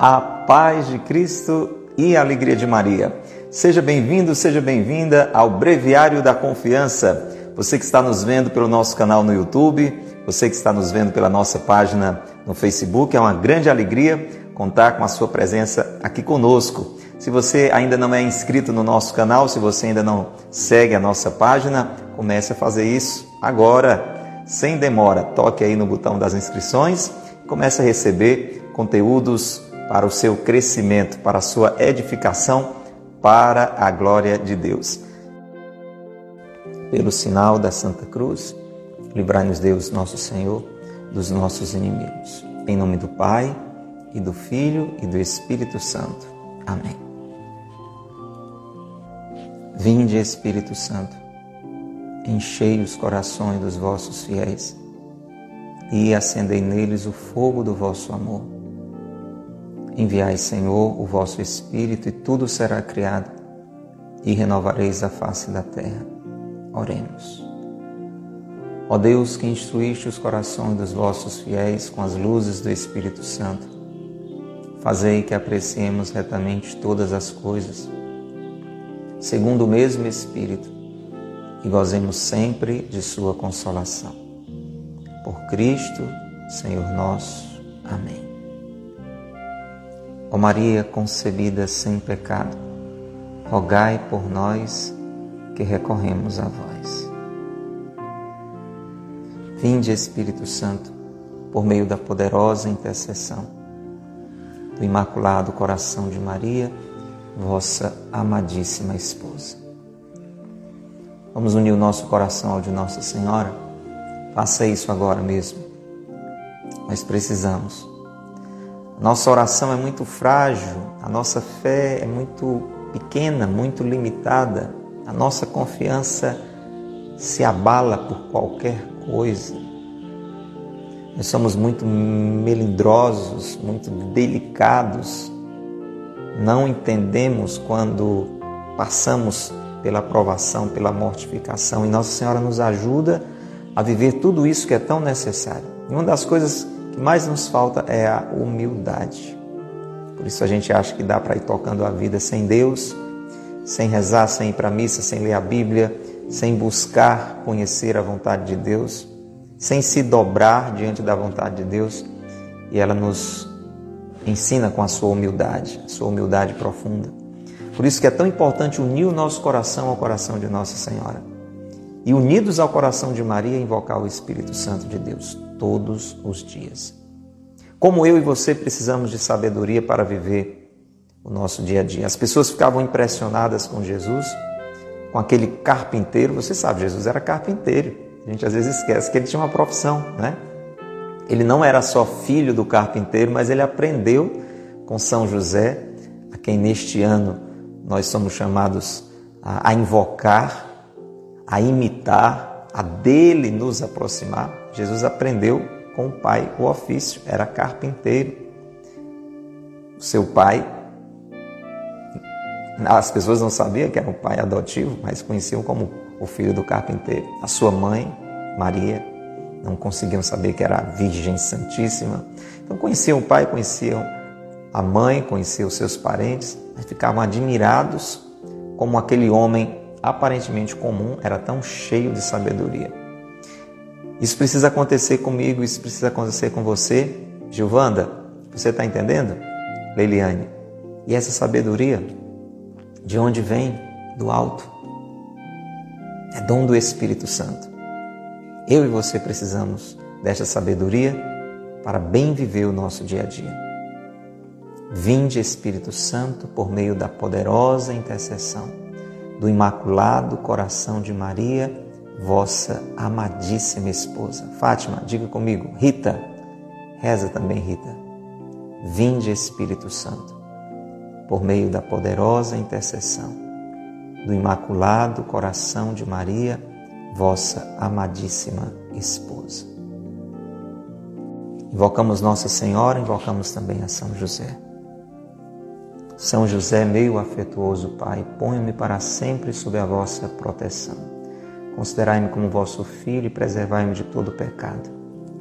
a paz de Cristo e a alegria de Maria. Seja bem-vindo, seja bem-vinda ao Breviário da Confiança. Você que está nos vendo pelo nosso canal no YouTube, você que está nos vendo pela nossa página no Facebook, é uma grande alegria contar com a sua presença aqui conosco. Se você ainda não é inscrito no nosso canal, se você ainda não segue a nossa página, comece a fazer isso agora, sem demora. Toque aí no botão das inscrições e comece a receber conteúdos para o seu crescimento, para a sua edificação, para a glória de Deus. Pelo sinal da Santa Cruz, livrai-nos Deus, nosso Senhor, dos nossos inimigos. Em nome do Pai, e do Filho e do Espírito Santo. Amém. Vinde, Espírito Santo, enchei os corações dos vossos fiéis e acendei neles o fogo do vosso amor. Enviai, Senhor, o vosso Espírito e tudo será criado e renovareis a face da terra. Oremos. Ó Deus que instruíste os corações dos vossos fiéis com as luzes do Espírito Santo, fazei que apreciemos retamente todas as coisas, segundo o mesmo Espírito, e gozemos sempre de Sua consolação. Por Cristo, Senhor nosso. Amém. Ó Maria concebida sem pecado, rogai por nós que recorremos a vós. Vinde, Espírito Santo, por meio da poderosa intercessão do Imaculado Coração de Maria, vossa amadíssima esposa. Vamos unir o nosso coração ao de Nossa Senhora? Faça isso agora mesmo. Nós precisamos nossa oração é muito frágil, a nossa fé é muito pequena, muito limitada, a nossa confiança se abala por qualquer coisa. Nós somos muito melindrosos, muito delicados, não entendemos quando passamos pela provação, pela mortificação, e Nossa Senhora nos ajuda a viver tudo isso que é tão necessário. E uma das coisas mais nos falta é a humildade. Por isso a gente acha que dá para ir tocando a vida sem Deus, sem rezar, sem ir para a missa, sem ler a Bíblia, sem buscar conhecer a vontade de Deus, sem se dobrar diante da vontade de Deus. E ela nos ensina com a sua humildade, a sua humildade profunda. Por isso que é tão importante unir o nosso coração ao coração de Nossa Senhora. E unidos ao coração de Maria, invocar o Espírito Santo de Deus todos os dias. Como eu e você precisamos de sabedoria para viver o nosso dia a dia. As pessoas ficavam impressionadas com Jesus, com aquele carpinteiro. Você sabe, Jesus era carpinteiro. A gente às vezes esquece que ele tinha uma profissão, né? Ele não era só filho do carpinteiro, mas ele aprendeu com São José, a quem neste ano nós somos chamados a, invocar, a imitar, a dele nos aproximar. Jesus aprendeu com o pai o ofício, era carpinteiro. O seu pai, as pessoas não sabiam que era um pai adotivo, mas conheciam como o filho do carpinteiro. A sua mãe, Maria, não conseguiam saber que era a Virgem Santíssima. Então conheciam o pai, conheciam a mãe, conheciam os seus parentes, mas ficavam admirados como aquele homem aparentemente comum era tão cheio de sabedoria. Isso precisa acontecer comigo, isso precisa acontecer com você. Gilvanda, você está entendendo? Leiliane. E essa sabedoria, de onde vem? Do alto. É dom do Espírito Santo. Eu e você precisamos desta sabedoria para bem viver o nosso dia a dia. Vinde, Espírito Santo, por meio da poderosa intercessão do Imaculado Coração de Maria vossa amadíssima esposa. Fátima, diga comigo. Rita, reza também, Rita. Vinde, Espírito Santo, por meio da poderosa intercessão do Imaculado Coração de Maria, vossa amadíssima esposa. Invocamos Nossa Senhora, invocamos também a São José. São José, meio afetuoso Pai, ponha-me para sempre sob a vossa proteção Considerai-me como vosso filho e preservai-me de todo pecado.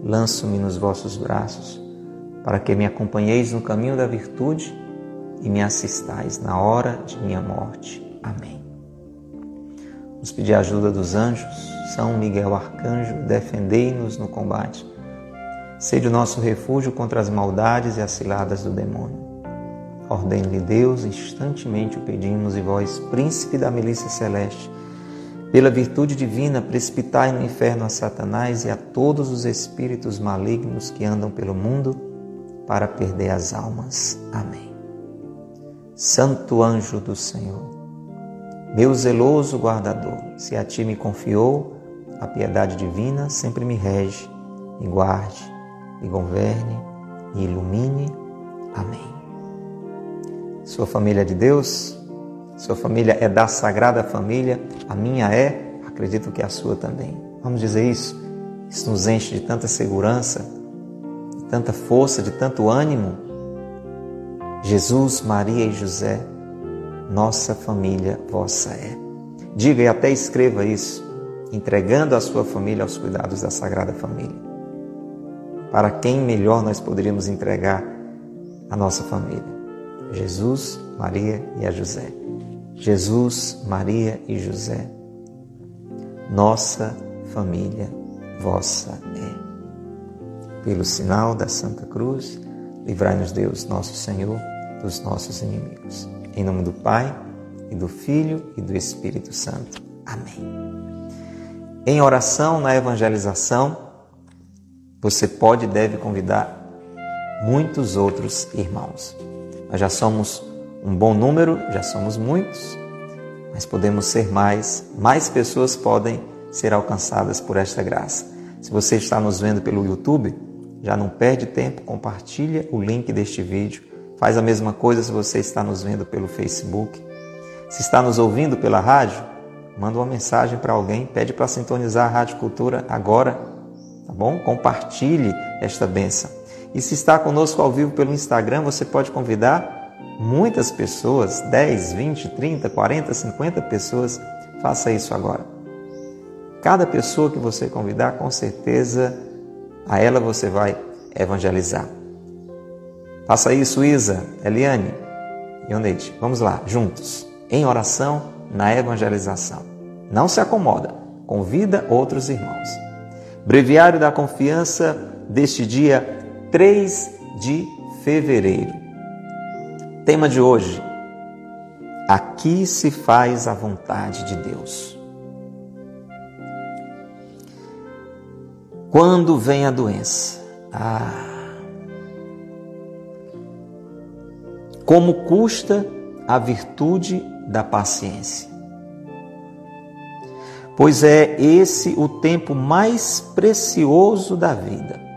Lanço-me nos vossos braços, para que me acompanheis no caminho da virtude e me assistais na hora de minha morte. Amém. Vamos pedir a ajuda dos anjos. São Miguel Arcanjo, defendei-nos no combate. Sede o nosso refúgio contra as maldades e as ciladas do demônio. Ordem-lhe Deus, instantemente o pedimos, e vós, príncipe da milícia celeste, pela virtude divina, precipitai no inferno a Satanás e a todos os espíritos malignos que andam pelo mundo para perder as almas. Amém. Santo anjo do Senhor, meu zeloso guardador, se a ti me confiou, a piedade divina sempre me rege, me guarde, me governe e ilumine. Amém. Sua família de Deus, sua família é da Sagrada Família, a minha é, acredito que a sua também. Vamos dizer isso? Isso nos enche de tanta segurança, de tanta força, de tanto ânimo. Jesus, Maria e José, nossa família vossa é. Diga e até escreva isso, entregando a sua família aos cuidados da Sagrada Família. Para quem melhor nós poderíamos entregar a nossa família? Jesus, Maria e a José. Jesus, Maria e José, nossa família, vossa é. Pelo sinal da Santa Cruz, livrai-nos Deus, nosso Senhor, dos nossos inimigos. Em nome do Pai, e do Filho e do Espírito Santo. Amém. Em oração na evangelização, você pode e deve convidar muitos outros irmãos. Nós já somos um bom número, já somos muitos, mas podemos ser mais, mais pessoas podem ser alcançadas por esta graça. Se você está nos vendo pelo YouTube, já não perde tempo, compartilha o link deste vídeo. Faz a mesma coisa se você está nos vendo pelo Facebook. Se está nos ouvindo pela rádio, manda uma mensagem para alguém, pede para sintonizar a Rádio Cultura agora, tá bom? Compartilhe esta benção. E se está conosco ao vivo pelo Instagram, você pode convidar muitas pessoas, 10, 20, 30, 40, 50 pessoas, faça isso agora. Cada pessoa que você convidar, com certeza a ela você vai evangelizar. Faça isso, Isa, Eliane e Oneide. Vamos lá, juntos, em oração na evangelização. Não se acomoda, convida outros irmãos. Breviário da Confiança deste dia 3 de fevereiro. Tema de hoje: Aqui se faz a vontade de Deus. Quando vem a doença? Ah! Como custa a virtude da paciência? Pois é esse o tempo mais precioso da vida,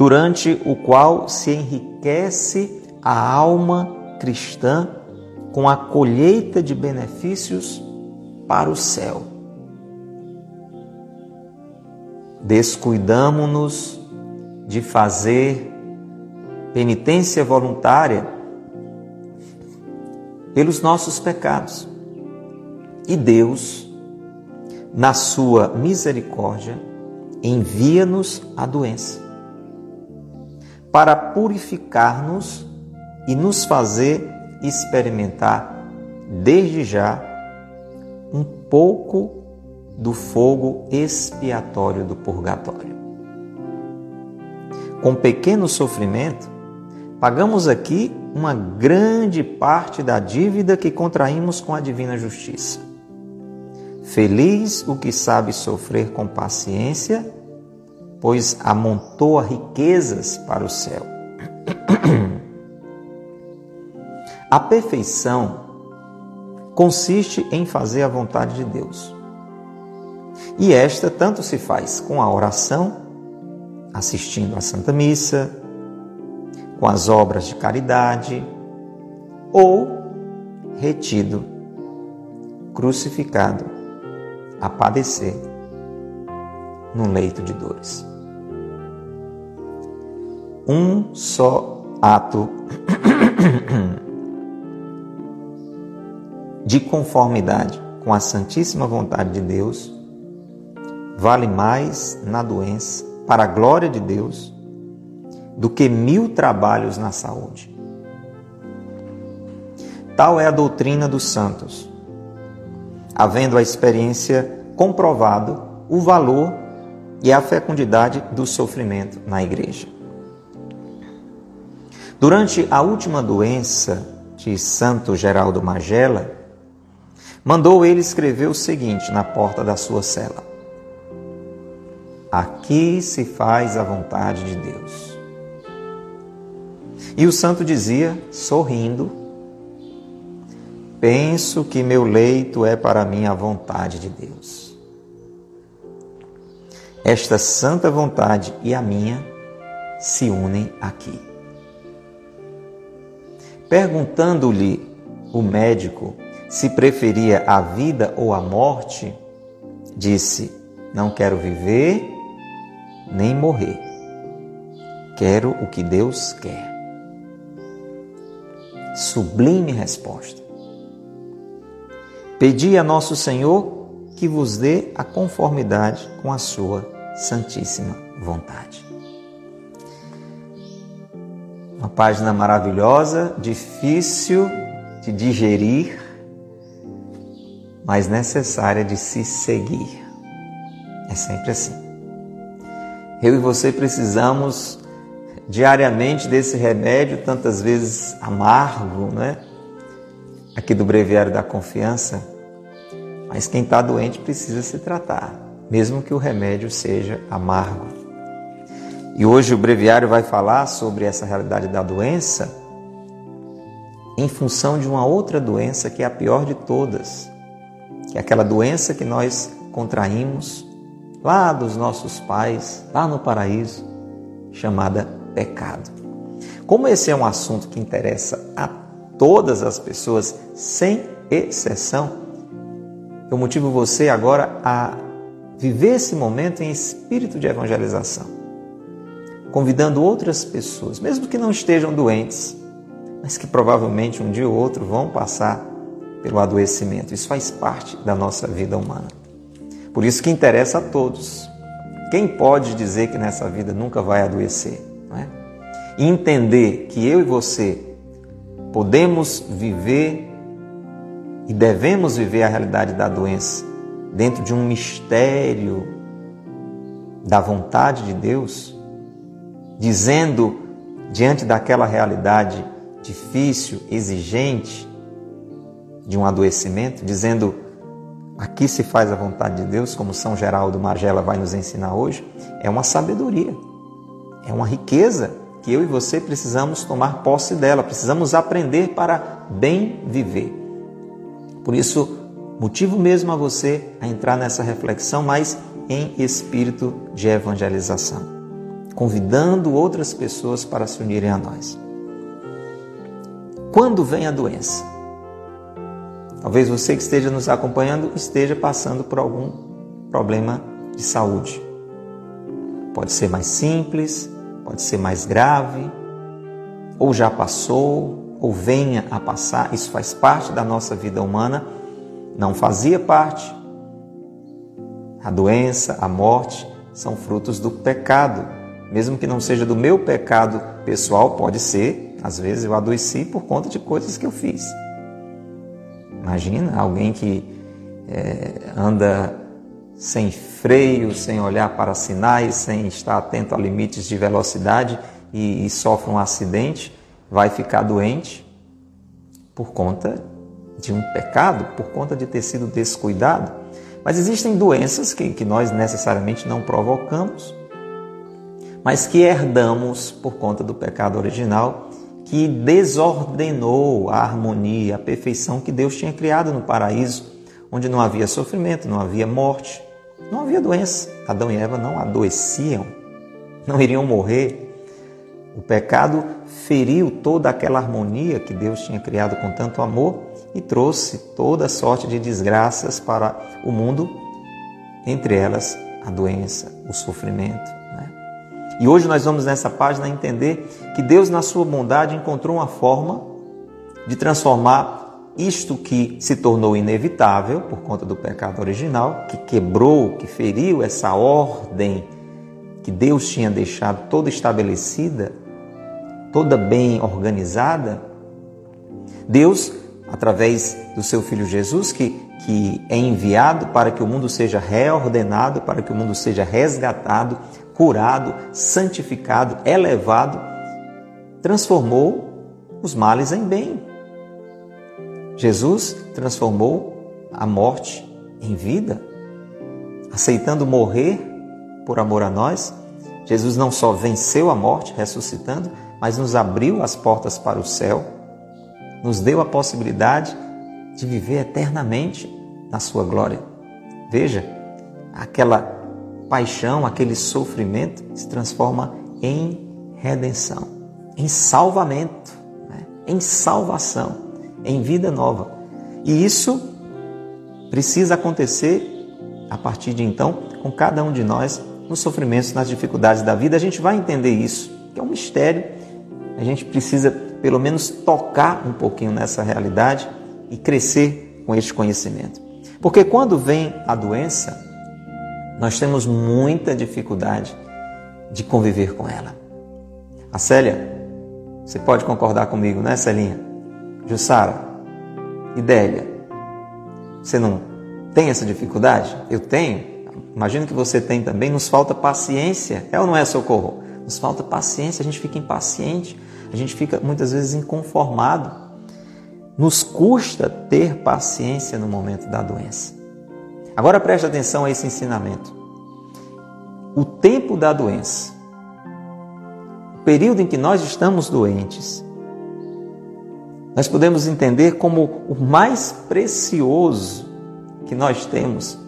durante o qual se enriquece a alma cristã com a colheita de benefícios para o céu. Descuidamos-nos de fazer penitência voluntária pelos nossos pecados. E Deus, na sua misericórdia, envia-nos a doença para purificar-nos e nos fazer experimentar desde já um pouco do fogo expiatório do purgatório. Com pequeno sofrimento, pagamos aqui uma grande parte da dívida que contraímos com a divina justiça. Feliz o que sabe sofrer com paciência, pois amontoa riquezas para o céu. A perfeição consiste em fazer a vontade de Deus. E esta tanto se faz com a oração, assistindo à Santa Missa, com as obras de caridade, ou retido, crucificado, a padecer num leito de dores. Um só ato de conformidade com a santíssima vontade de Deus vale mais na doença, para a glória de Deus, do que mil trabalhos na saúde. Tal é a doutrina dos santos, havendo a experiência comprovado o valor e a fecundidade do sofrimento na igreja. Durante a última doença de Santo Geraldo Magela, mandou ele escrever o seguinte na porta da sua cela: Aqui se faz a vontade de Deus. E o santo dizia, sorrindo: Penso que meu leito é para mim a vontade de Deus. Esta santa vontade e a minha se unem aqui. Perguntando-lhe o médico se preferia a vida ou a morte, disse: Não quero viver nem morrer. Quero o que Deus quer. Sublime resposta. Pedi a nosso Senhor que vos dê a conformidade com a sua santíssima vontade. Uma página maravilhosa, difícil de digerir, mas necessária de se seguir. É sempre assim. Eu e você precisamos diariamente desse remédio, tantas vezes amargo, né? Aqui do Breviário da Confiança. Mas quem está doente precisa se tratar, mesmo que o remédio seja amargo. E hoje o Breviário vai falar sobre essa realidade da doença em função de uma outra doença que é a pior de todas, que é aquela doença que nós contraímos lá dos nossos pais, lá no paraíso, chamada pecado. Como esse é um assunto que interessa a todas as pessoas, sem exceção, eu motivo você agora a viver esse momento em espírito de evangelização, convidando outras pessoas, mesmo que não estejam doentes, mas que provavelmente um dia ou outro vão passar pelo adoecimento. Isso faz parte da nossa vida humana. Por isso que interessa a todos. Quem pode dizer que nessa vida nunca vai adoecer? Não é? Entender que eu e você podemos viver e devemos viver a realidade da doença dentro de um mistério da vontade de Deus, dizendo diante daquela realidade difícil, exigente, de um adoecimento, dizendo aqui se faz a vontade de Deus, como São Geraldo Margela vai nos ensinar hoje, é uma sabedoria, é uma riqueza que eu e você precisamos tomar posse dela, precisamos aprender para bem viver. Por isso, motivo mesmo a você a entrar nessa reflexão, mas em espírito de evangelização, convidando outras pessoas para se unirem a nós. Quando vem a doença? Talvez você que esteja nos acompanhando esteja passando por algum problema de saúde. Pode ser mais simples, pode ser mais grave, ou já passou, ou venha a passar. Isso faz parte da nossa vida humana, não fazia parte. A doença, a morte são frutos do pecado. Mesmo que não seja do meu pecado pessoal, pode ser, às vezes eu adoeci por conta de coisas que eu fiz. Imagina alguém que é, anda sem freio, sem olhar para sinais, sem estar atento a limites de velocidade e, e sofre um acidente, vai ficar doente por conta de um pecado, por conta de ter sido descuidado. Mas existem doenças que, que nós necessariamente não provocamos, mas que herdamos por conta do pecado original que desordenou a harmonia, a perfeição que Deus tinha criado no paraíso, onde não havia sofrimento, não havia morte, não havia doença. Adão e Eva não adoeciam, não iriam morrer. O pecado feriu toda aquela harmonia que Deus tinha criado com tanto amor e trouxe toda sorte de desgraças para o mundo, entre elas a doença, o sofrimento. E hoje nós vamos nessa página entender que Deus, na sua bondade, encontrou uma forma de transformar isto que se tornou inevitável por conta do pecado original, que quebrou, que feriu essa ordem que Deus tinha deixado toda estabelecida toda bem organizada, Deus, através do seu Filho Jesus, que, que é enviado para que o mundo seja reordenado, para que o mundo seja resgatado, curado, santificado, elevado, transformou os males em bem. Jesus transformou a morte em vida, aceitando morrer por amor a nós. Jesus não só venceu a morte ressuscitando, mas nos abriu as portas para o céu, nos deu a possibilidade de viver eternamente na sua glória. Veja, aquela paixão, aquele sofrimento se transforma em redenção, em salvamento, né? em salvação, em vida nova. E isso precisa acontecer a partir de então com cada um de nós nos sofrimentos, nas dificuldades da vida. A gente vai entender isso, que é um mistério. A gente precisa, pelo menos, tocar um pouquinho nessa realidade e crescer com este conhecimento. Porque quando vem a doença, nós temos muita dificuldade de conviver com ela. A Célia, você pode concordar comigo, né, Celinha? Jussara, Idélia, você não tem essa dificuldade? Eu tenho. Imagino que você tem também. Nos falta paciência. É ou não é socorro? Nos falta paciência, a gente fica impaciente, a gente fica muitas vezes inconformado. Nos custa ter paciência no momento da doença. Agora preste atenção a esse ensinamento. O tempo da doença, o período em que nós estamos doentes, nós podemos entender como o mais precioso que nós temos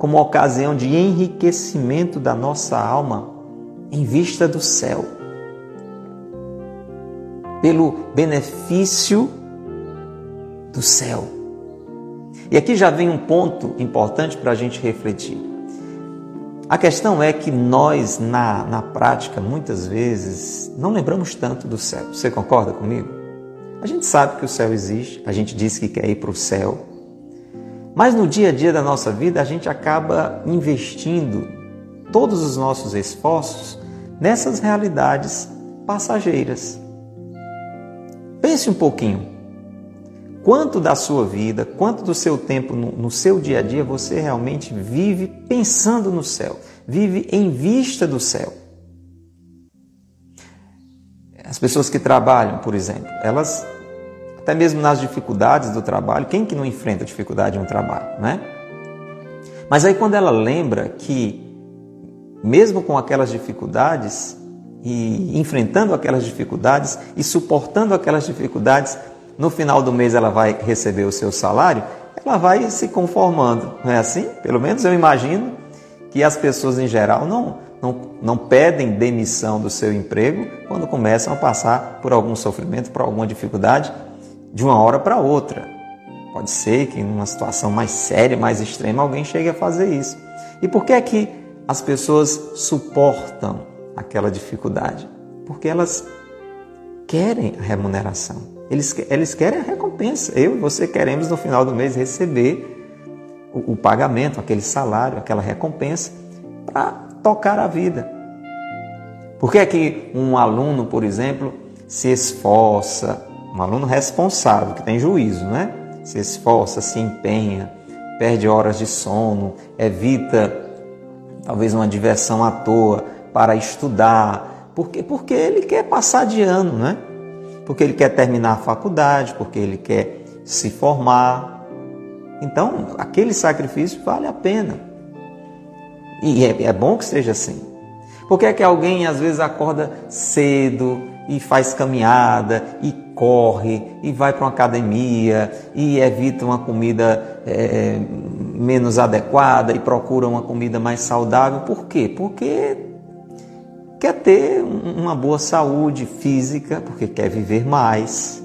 como ocasião de enriquecimento da nossa alma em vista do céu, pelo benefício do céu. E aqui já vem um ponto importante para a gente refletir. A questão é que nós, na, na prática, muitas vezes, não lembramos tanto do céu. Você concorda comigo? A gente sabe que o céu existe, a gente diz que quer ir para o céu, mas no dia a dia da nossa vida, a gente acaba investindo todos os nossos esforços nessas realidades passageiras. Pense um pouquinho. Quanto da sua vida, quanto do seu tempo no, no, seu dia a dia você realmente vive pensando no céu, vive em vista do céu? As pessoas que trabalham, por exemplo, elas até mesmo nas dificuldades do trabalho. Quem que não enfrenta dificuldade um trabalho, né? Mas aí quando ela lembra que mesmo com aquelas dificuldades e enfrentando aquelas dificuldades e suportando aquelas dificuldades, no final do mês ela vai receber o seu salário, ela vai se conformando, não é assim? Pelo menos eu imagino que as pessoas em geral não, não, não pedem demissão do seu emprego quando começam a passar por algum sofrimento, por alguma dificuldade, de uma hora para outra. Pode ser que em uma situação mais séria, mais extrema, alguém chegue a fazer isso. E por que é que as pessoas suportam aquela dificuldade? Porque elas querem a remuneração. Eles, eles querem a recompensa. Eu e você queremos no final do mês receber o, o pagamento, aquele salário, aquela recompensa para tocar a vida. Por que é que um aluno, por exemplo, se esforça, um aluno responsável, que tem juízo, né? Se esforça, se empenha, perde horas de sono, evita talvez uma diversão à toa para estudar. Por quê? Porque ele quer passar de ano, né? Porque ele quer terminar a faculdade, porque ele quer se formar. Então, aquele sacrifício vale a pena. E é, é bom que seja assim. Por que é que alguém às vezes acorda cedo e faz caminhada e corre e vai para uma academia e evita uma comida é, menos adequada e procura uma comida mais saudável. Por quê? Porque quer ter uma boa saúde física, porque quer viver mais,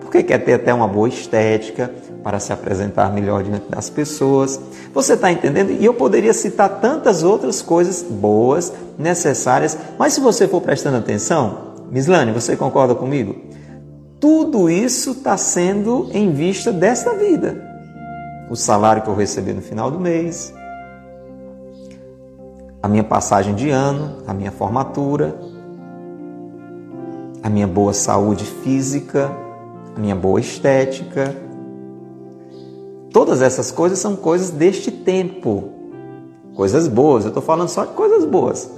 porque quer ter até uma boa estética para se apresentar melhor diante das pessoas. Você está entendendo? E eu poderia citar tantas outras coisas boas, necessárias, mas se você for prestando atenção, Mislane, você concorda comigo? Tudo isso está sendo em vista desta vida. O salário que eu recebi no final do mês, a minha passagem de ano, a minha formatura. a minha boa saúde física, a minha boa estética. Todas essas coisas são coisas deste tempo. Coisas boas, eu estou falando só de coisas boas,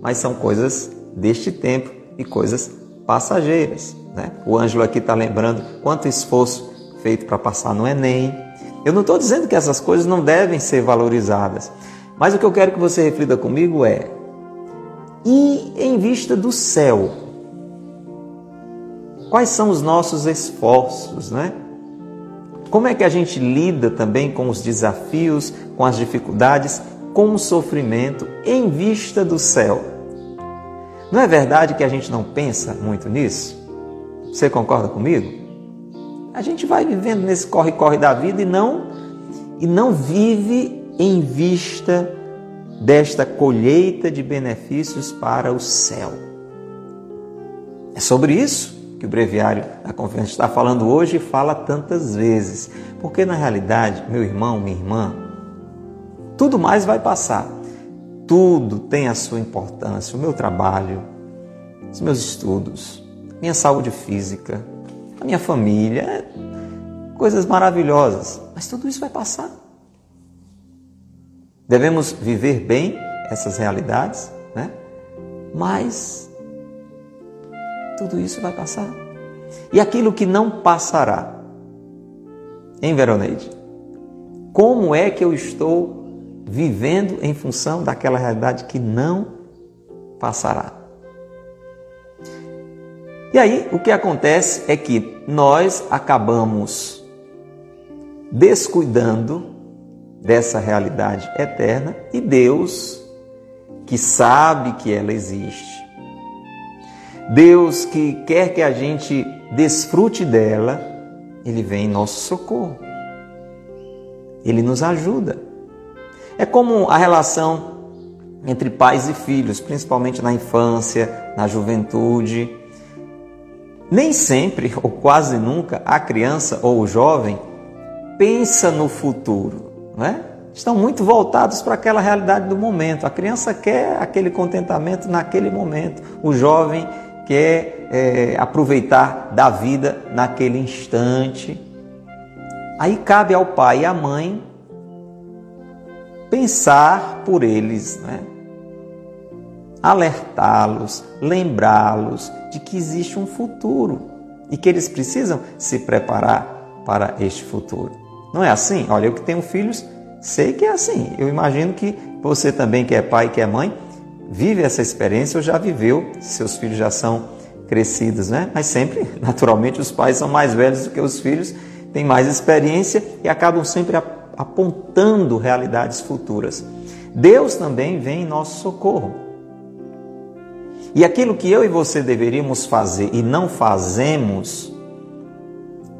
mas são coisas deste tempo e coisas passageiras. Né? O Ângelo aqui está lembrando quanto esforço feito para passar no Enem. Eu não estou dizendo que essas coisas não devem ser valorizadas, mas o que eu quero que você reflita comigo é: e em vista do céu, quais são os nossos esforços, né? Como é que a gente lida também com os desafios, com as dificuldades, com o sofrimento em vista do céu? Não é verdade que a gente não pensa muito nisso? Você concorda comigo? A gente vai vivendo nesse corre-corre da vida e não e não vive em vista desta colheita de benefícios para o céu. É sobre isso que o breviário da conferência está falando hoje e fala tantas vezes. Porque na realidade, meu irmão, minha irmã, tudo mais vai passar. Tudo tem a sua importância. O meu trabalho, os meus estudos, minha saúde física, a minha família, coisas maravilhosas. Mas tudo isso vai passar. Devemos viver bem essas realidades, né? Mas tudo isso vai passar. E aquilo que não passará, em Veroneide? Como é que eu estou vivendo em função daquela realidade que não passará? E aí, o que acontece é que nós acabamos descuidando dessa realidade eterna e Deus, que sabe que ela existe, Deus que quer que a gente desfrute dela, Ele vem em nosso socorro, Ele nos ajuda. É como a relação entre pais e filhos, principalmente na infância, na juventude. Nem sempre, ou quase nunca, a criança ou o jovem pensa no futuro né? estão muito voltados para aquela realidade do momento. A criança quer aquele contentamento naquele momento, o jovem quer é, aproveitar da vida naquele instante. Aí cabe ao pai e à mãe pensar por eles, né? alertá-los, lembrá-los de que existe um futuro e que eles precisam se preparar para este futuro. Não é assim? Olha, eu que tenho filhos, sei que é assim. Eu imagino que você também, que é pai, que é mãe, vive essa experiência ou já viveu, seus filhos já são crescidos, né? Mas sempre, naturalmente, os pais são mais velhos do que os filhos, têm mais experiência e acabam sempre apontando realidades futuras. Deus também vem em nosso socorro. E aquilo que eu e você deveríamos fazer e não fazemos,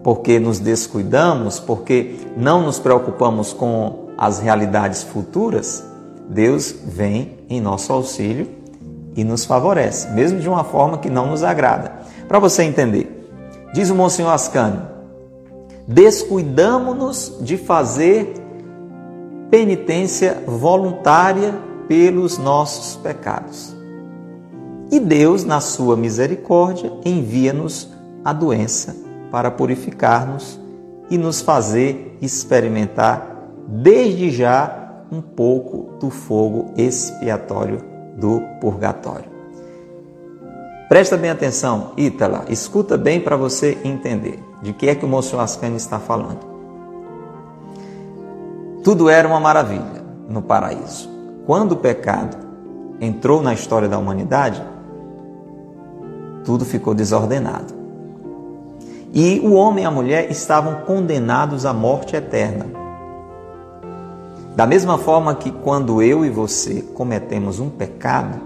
porque nos descuidamos, porque não nos preocupamos com as realidades futuras, Deus vem em nosso auxílio e nos favorece, mesmo de uma forma que não nos agrada. Para você entender, diz o Monsenhor Ascani, descuidamos-nos de fazer penitência voluntária pelos nossos pecados. E Deus, na sua misericórdia, envia-nos a doença para purificar-nos e nos fazer experimentar desde já um pouco do fogo expiatório do purgatório. Presta bem atenção, Ítala, escuta bem para você entender de que é que o Monsenhor Ascani está falando. Tudo era uma maravilha no paraíso. Quando o pecado entrou na história da humanidade, tudo ficou desordenado. E o homem e a mulher estavam condenados à morte eterna. Da mesma forma que quando eu e você cometemos um pecado,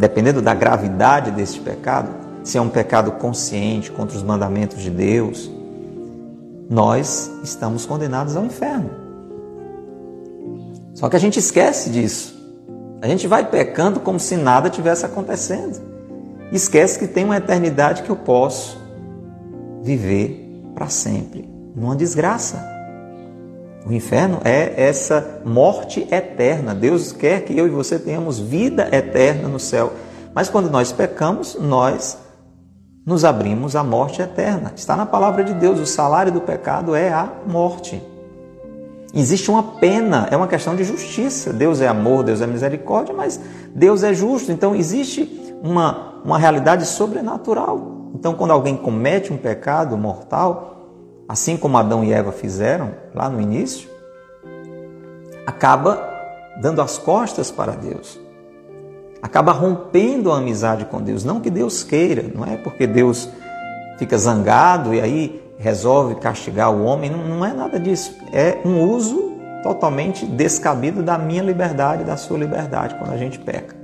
dependendo da gravidade desse pecado, se é um pecado consciente contra os mandamentos de Deus, nós estamos condenados ao inferno. Só que a gente esquece disso. A gente vai pecando como se nada tivesse acontecendo. Esquece que tem uma eternidade que eu posso viver para sempre numa desgraça. O inferno é essa morte eterna. Deus quer que eu e você tenhamos vida eterna no céu. Mas quando nós pecamos, nós nos abrimos à morte eterna. Está na palavra de Deus: o salário do pecado é a morte. Existe uma pena, é uma questão de justiça. Deus é amor, Deus é misericórdia, mas Deus é justo. Então existe uma, uma realidade sobrenatural. Então, quando alguém comete um pecado mortal, assim como Adão e Eva fizeram lá no início, acaba dando as costas para Deus. Acaba rompendo a amizade com Deus. Não que Deus queira, não é porque Deus fica zangado e aí resolve castigar o homem, não, não é nada disso. É um uso totalmente descabido da minha liberdade, da sua liberdade, quando a gente peca.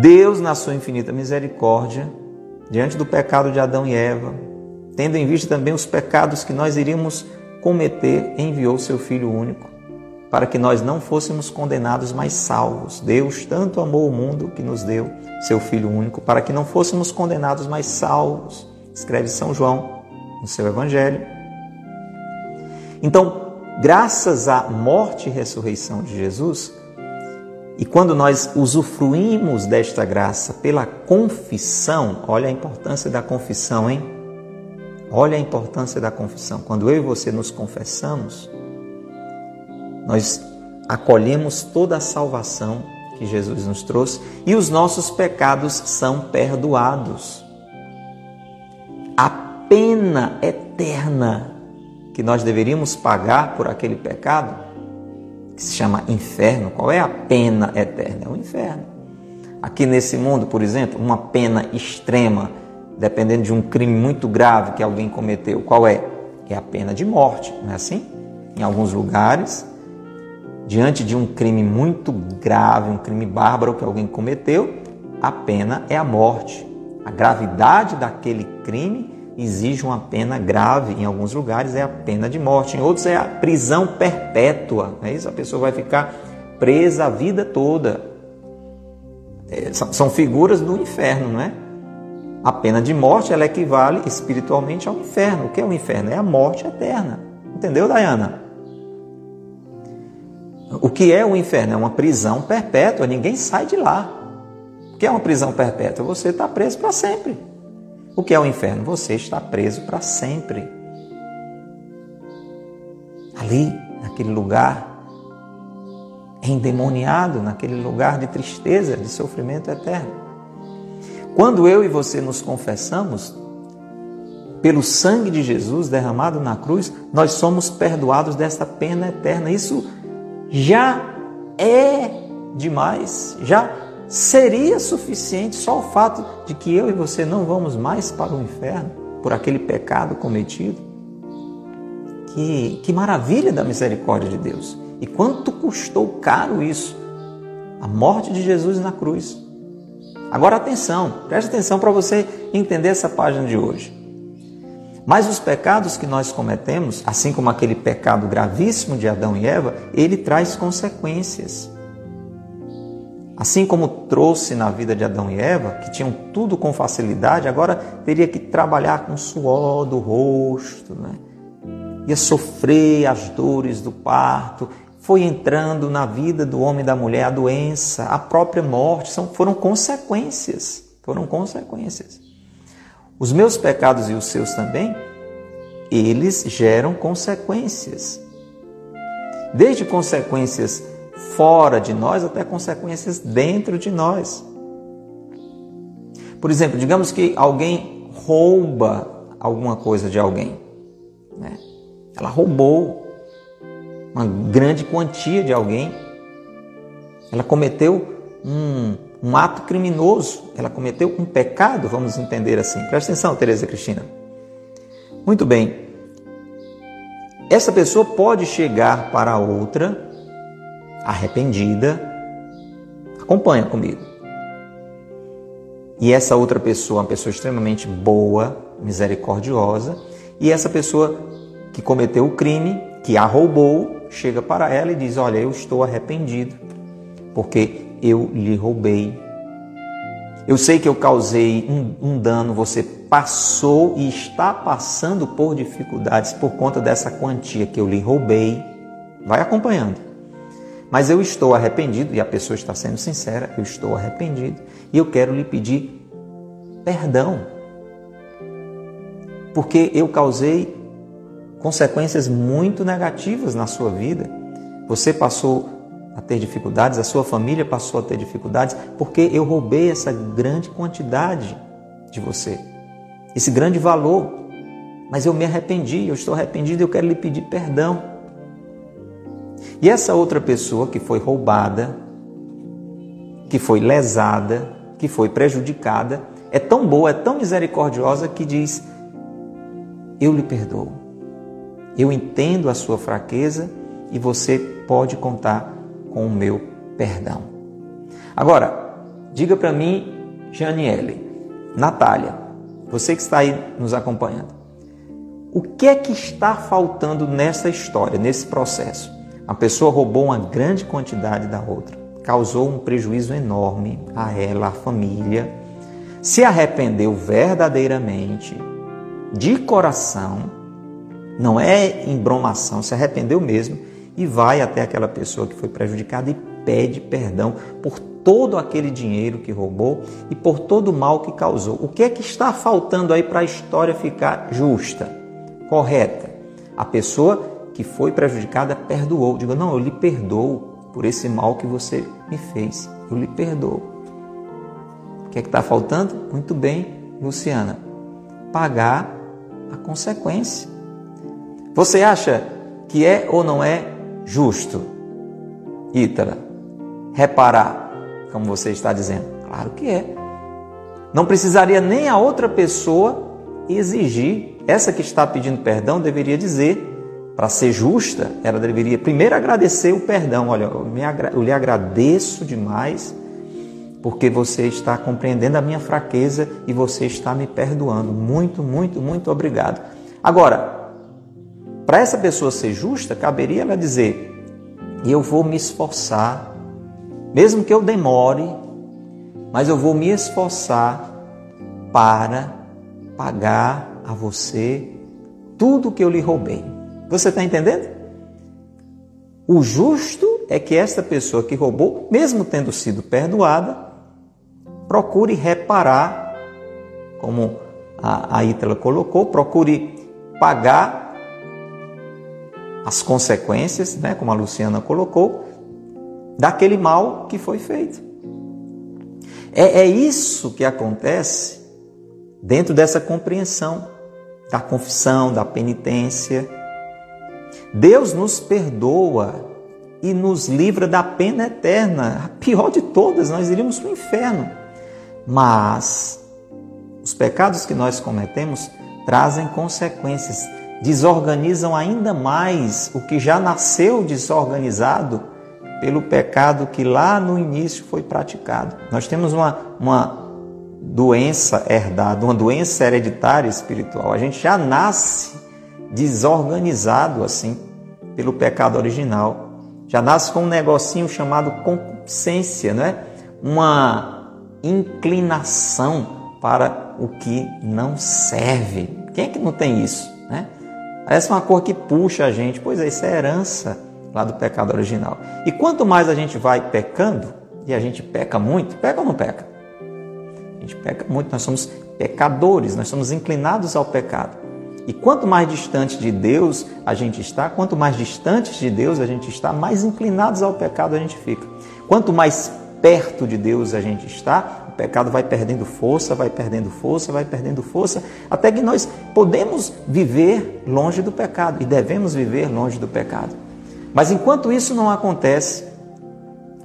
Deus, na sua infinita misericórdia, diante do pecado de Adão e Eva, tendo em vista também os pecados que nós iríamos cometer, enviou seu Filho único, para que nós não fôssemos condenados, mas salvos. Deus tanto amou o mundo que nos deu seu Filho único, para que não fôssemos condenados, mas salvos. Escreve São João no seu Evangelho. Então, graças à morte e ressurreição de Jesus, e quando nós usufruímos desta graça pela confissão, olha a importância da confissão, hein? Olha a importância da confissão. Quando eu e você nos confessamos, nós acolhemos toda a salvação que Jesus nos trouxe e os nossos pecados são perdoados. A pena eterna que nós deveríamos pagar por aquele pecado, que se chama inferno. Qual é a pena eterna? É o inferno. Aqui nesse mundo, por exemplo, uma pena extrema, dependendo de um crime muito grave que alguém cometeu, qual é? É a pena de morte, não é assim? Em alguns lugares, diante de um crime muito grave, um crime bárbaro que alguém cometeu, a pena é a morte. A gravidade daquele crime exige uma pena grave, em alguns lugares é a pena de morte, em outros é a prisão perpétua. É isso? A pessoa vai ficar presa a vida toda. É, são figuras do inferno, não é? A pena de morte ela equivale espiritualmente ao inferno. O que é o inferno? É a morte eterna. Entendeu, Dayana? O que é o inferno? É uma prisão perpétua, ninguém sai de lá. O que é uma prisão perpétua? Você está preso para sempre. O que é o inferno? Você está preso para sempre. Ali, naquele lugar endemoniado, naquele lugar de tristeza, de sofrimento eterno. Quando eu e você nos confessamos, pelo sangue de Jesus derramado na cruz, nós somos perdoados desta pena eterna. Isso já é demais, já seria suficiente só o fato de que eu e você não vamos mais para o inferno por aquele pecado cometido. Que, que maravilha da misericórdia de Deus! E quanto custou caro isso? A morte de Jesus na cruz. Agora atenção, preste atenção para você entender essa página de hoje. Mas os pecados que nós cometemos, assim como aquele pecado gravíssimo de Adão e Eva, ele traz consequências. Assim como trouxe na vida de Adão e Eva, que tinham tudo com facilidade, agora teria que trabalhar com suor do rosto, né? ia sofrer as dores do parto. Foi entrando na vida do homem e da mulher a doença, a própria morte, são, foram consequências. Foram consequências. Os meus pecados e os seus também, eles geram consequências. Desde consequências fora de nós até consequências dentro de nós. Por exemplo, digamos que alguém rouba alguma coisa de alguém. Né? Ela roubou uma grande quantia de alguém. Ela cometeu um, um ato criminoso. Ela cometeu um pecado, vamos entender assim. Presta atenção, Tereza Cristina. Muito bem. Essa pessoa pode chegar para outra arrependida, acompanha comigo. E essa outra pessoa, uma pessoa extremamente boa, misericordiosa, e essa pessoa que cometeu o crime, que a roubou, chega para ela e diz: Olha, eu estou arrependido, porque eu lhe roubei. Eu sei que eu causei um, um dano, você passou e está passando por dificuldades por conta dessa quantia que eu lhe roubei. Vai acompanhando. Mas eu estou arrependido, e a pessoa está sendo sincera, eu estou arrependido, e eu quero lhe pedir perdão. Porque eu causei consequências muito negativas na sua vida. Você passou a ter dificuldades, a sua família passou a ter dificuldades, porque eu roubei essa grande quantidade de você, esse grande valor. Mas eu me arrependi, eu estou arrependido, eu quero lhe pedir perdão. E essa outra pessoa que foi roubada, que foi lesada, que foi prejudicada, é tão boa, é tão misericordiosa que diz: Eu lhe perdoo. Eu entendo a sua fraqueza e você pode contar com o meu perdão. Agora, diga para mim, Janiele, Natália, você que está aí nos acompanhando, o que é que está faltando nessa história, nesse processo? A pessoa roubou uma grande quantidade da outra, causou um prejuízo enorme a ela, à família, se arrependeu verdadeiramente, de coração, não é embromação, se arrependeu mesmo e vai até aquela pessoa que foi prejudicada e pede perdão por todo aquele dinheiro que roubou e por todo o mal que causou. O que é que está faltando aí para a história ficar justa, correta? A pessoa que foi prejudicada perdoou. Digo, não, eu lhe perdoo por esse mal que você me fez. Eu lhe perdoo. O que é que está faltando? Muito bem, Luciana. Pagar a consequência. Você acha que é ou não é justo, Ítala, reparar, como você está dizendo? Claro que é. Não precisaria nem a outra pessoa exigir. Essa que está pedindo perdão deveria dizer para ser justa, ela deveria primeiro agradecer o perdão. Olha, eu, me, eu lhe agradeço demais porque você está compreendendo a minha fraqueza e você está me perdoando. Muito, muito, muito obrigado. Agora, para essa pessoa ser justa, caberia ela dizer: eu vou me esforçar, mesmo que eu demore, mas eu vou me esforçar para pagar a você tudo que eu lhe roubei. Você está entendendo? O justo é que esta pessoa que roubou, mesmo tendo sido perdoada, procure reparar, como a, a Ítala colocou, procure pagar as consequências, né, como a Luciana colocou, daquele mal que foi feito. É, é isso que acontece dentro dessa compreensão da confissão, da penitência Deus nos perdoa e nos livra da pena eterna, a pior de todas, nós iríamos para o inferno. Mas os pecados que nós cometemos trazem consequências, desorganizam ainda mais o que já nasceu desorganizado pelo pecado que lá no início foi praticado. Nós temos uma, uma doença herdada, uma doença hereditária espiritual. A gente já nasce desorganizado assim pelo pecado original. Já nasce com um negocinho chamado concupiscência, né? Uma inclinação para o que não serve. Quem é que não tem isso, né? Parece uma cor que puxa a gente. Pois é, isso é herança lá do pecado original. E quanto mais a gente vai pecando, e a gente peca muito, peca ou não peca? A gente peca muito, nós somos pecadores, nós somos inclinados ao pecado. E quanto mais distante de Deus a gente está, quanto mais distantes de Deus a gente está, mais inclinados ao pecado a gente fica. Quanto mais perto de Deus a gente está, o pecado vai perdendo força, vai perdendo força, vai perdendo força, até que nós podemos viver longe do pecado e devemos viver longe do pecado. Mas enquanto isso não acontece,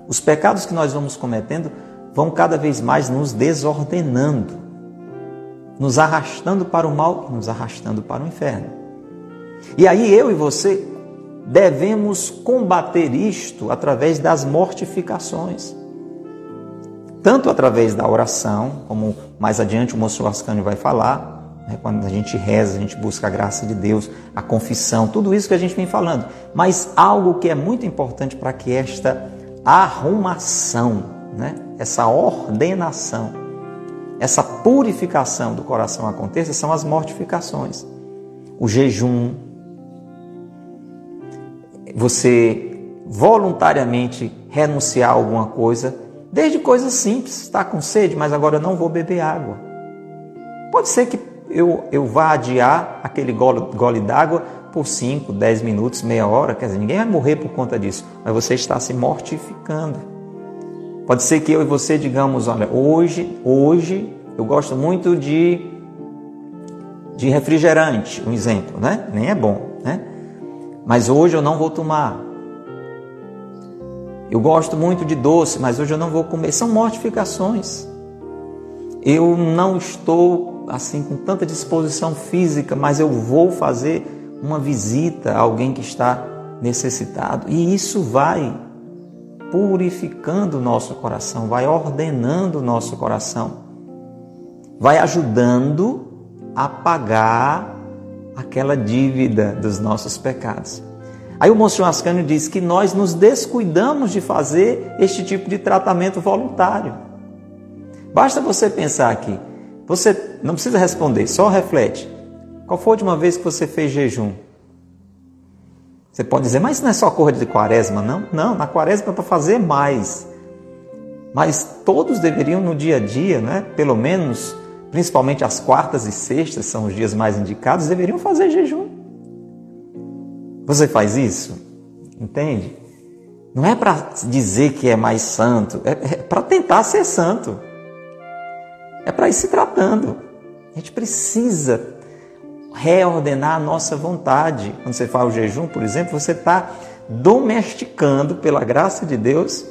os pecados que nós vamos cometendo vão cada vez mais nos desordenando nos arrastando para o mal e nos arrastando para o inferno. E aí eu e você devemos combater isto através das mortificações. Tanto através da oração, como mais adiante o moço Ascânio vai falar, né, quando a gente reza, a gente busca a graça de Deus, a confissão, tudo isso que a gente vem falando. Mas algo que é muito importante para que esta arrumação, né, essa ordenação, essa purificação do coração aconteça são as mortificações. O jejum, você voluntariamente renunciar a alguma coisa, desde coisas simples, está com sede, mas agora eu não vou beber água. Pode ser que eu, eu vá adiar aquele gole, gole d'água por 5, 10 minutos, meia hora, quer dizer, ninguém vai morrer por conta disso, mas você está se mortificando. Pode ser que eu e você digamos, olha, hoje, hoje eu gosto muito de de refrigerante, um exemplo, né? Nem é bom, né? Mas hoje eu não vou tomar. Eu gosto muito de doce, mas hoje eu não vou comer. São mortificações. Eu não estou assim com tanta disposição física, mas eu vou fazer uma visita a alguém que está necessitado. E isso vai purificando o nosso coração, vai ordenando o nosso coração, vai ajudando a pagar aquela dívida dos nossos pecados. Aí o Monsenhor Ascânio diz que nós nos descuidamos de fazer este tipo de tratamento voluntário. Basta você pensar aqui. Você não precisa responder, só reflete. Qual foi a última vez que você fez jejum? Você pode dizer, mas isso não é só corra de quaresma, não? Não, na quaresma é para fazer mais. Mas todos deveriam no dia a dia, né, pelo menos principalmente as quartas e sextas são os dias mais indicados, deveriam fazer jejum. Você faz isso? Entende? Não é para dizer que é mais santo, é, é para tentar ser santo. É para ir se tratando. A gente precisa reordenar a nossa vontade. Quando você faz o jejum, por exemplo, você está domesticando, pela graça de Deus,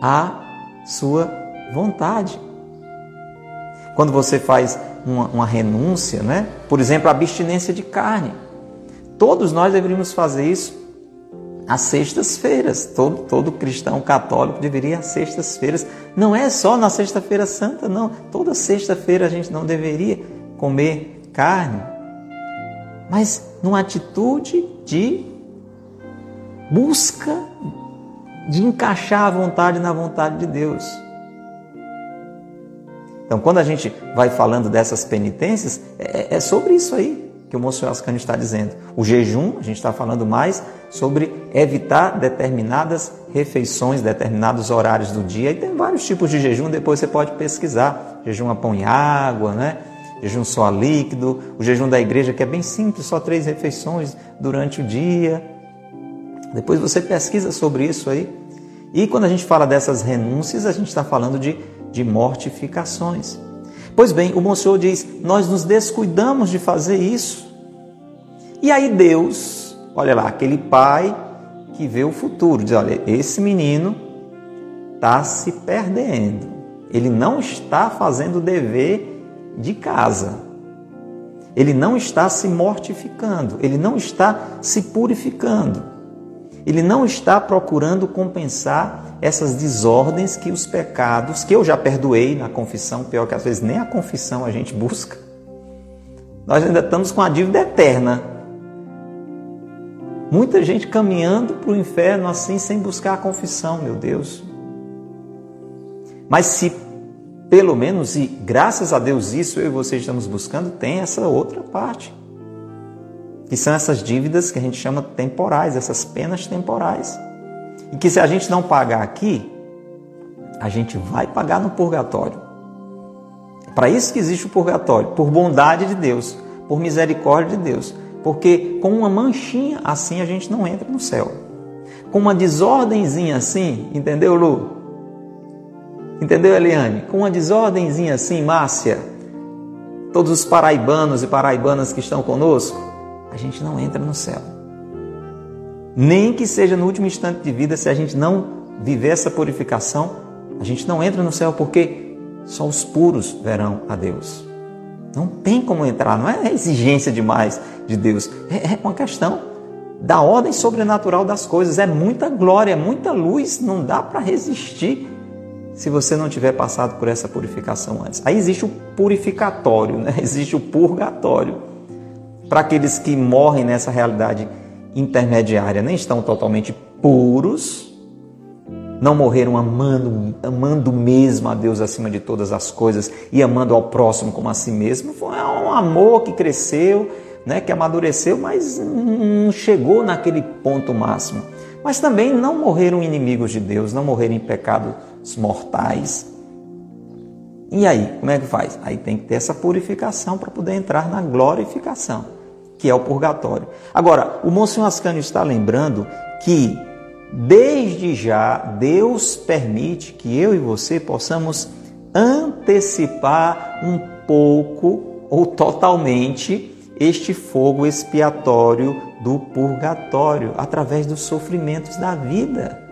a sua vontade. Quando você faz uma, uma renúncia, né? por exemplo, a abstinência de carne. Todos nós deveríamos fazer isso às sextas-feiras. Todo, todo cristão católico deveria às sextas-feiras. Não é só na sexta-feira santa, não. Toda sexta-feira a gente não deveria comer carne. Mas numa atitude de busca de encaixar a vontade na vontade de Deus. Então, quando a gente vai falando dessas penitências, é, é sobre isso aí que o Monsenhor Ascani está dizendo. O jejum, a gente está falando mais sobre evitar determinadas refeições, determinados horários do dia. E tem vários tipos de jejum, depois você pode pesquisar. Jejum a pão e água, né? Jejum só líquido, o jejum da igreja que é bem simples, só três refeições durante o dia. Depois você pesquisa sobre isso aí. E quando a gente fala dessas renúncias, a gente está falando de de mortificações. Pois bem, o Monsenhor diz: nós nos descuidamos de fazer isso. E aí Deus, olha lá, aquele pai que vê o futuro, diz: olha, esse menino está se perdendo. Ele não está fazendo o dever de casa. Ele não está se mortificando, ele não está se purificando. Ele não está procurando compensar essas desordens que os pecados, que eu já perdoei na confissão, pior que às vezes nem a confissão a gente busca. Nós ainda estamos com a dívida eterna. Muita gente caminhando para o inferno assim, sem buscar a confissão, meu Deus. Mas se pelo menos, e graças a Deus isso eu e você estamos buscando, tem essa outra parte que são essas dívidas que a gente chama temporais, essas penas temporais. E que se a gente não pagar aqui, a gente vai pagar no purgatório. É para isso que existe o purgatório, por bondade de Deus, por misericórdia de Deus. Porque com uma manchinha assim a gente não entra no céu. Com uma desordemzinha assim, entendeu, Lu? Entendeu, Eliane? Com uma desordemzinha assim, Márcia, todos os paraibanos e paraibanas que estão conosco, a gente não entra no céu. Nem que seja no último instante de vida, se a gente não viver essa purificação, a gente não entra no céu porque só os puros verão a Deus. Não tem como entrar, não é exigência demais de Deus, é, é uma questão da ordem sobrenatural das coisas. É muita glória, é muita luz, não dá para resistir se você não tiver passado por essa purificação antes. Aí existe o purificatório, né? existe o purgatório para aqueles que morrem nessa realidade intermediária, nem estão totalmente puros, não morreram amando, amando mesmo a Deus acima de todas as coisas e amando ao próximo como a si mesmo. Foi um amor que cresceu, né, que amadureceu, mas não chegou naquele ponto máximo. mas também não morreram inimigos de Deus, não morreram em pecados mortais. E aí, como é que faz? Aí tem que ter essa purificação para poder entrar na glorificação, que é o purgatório. Agora, o Monsenhor Ascânio está lembrando que desde já Deus permite que eu e você possamos antecipar um pouco ou totalmente este fogo expiatório do purgatório através dos sofrimentos da vida.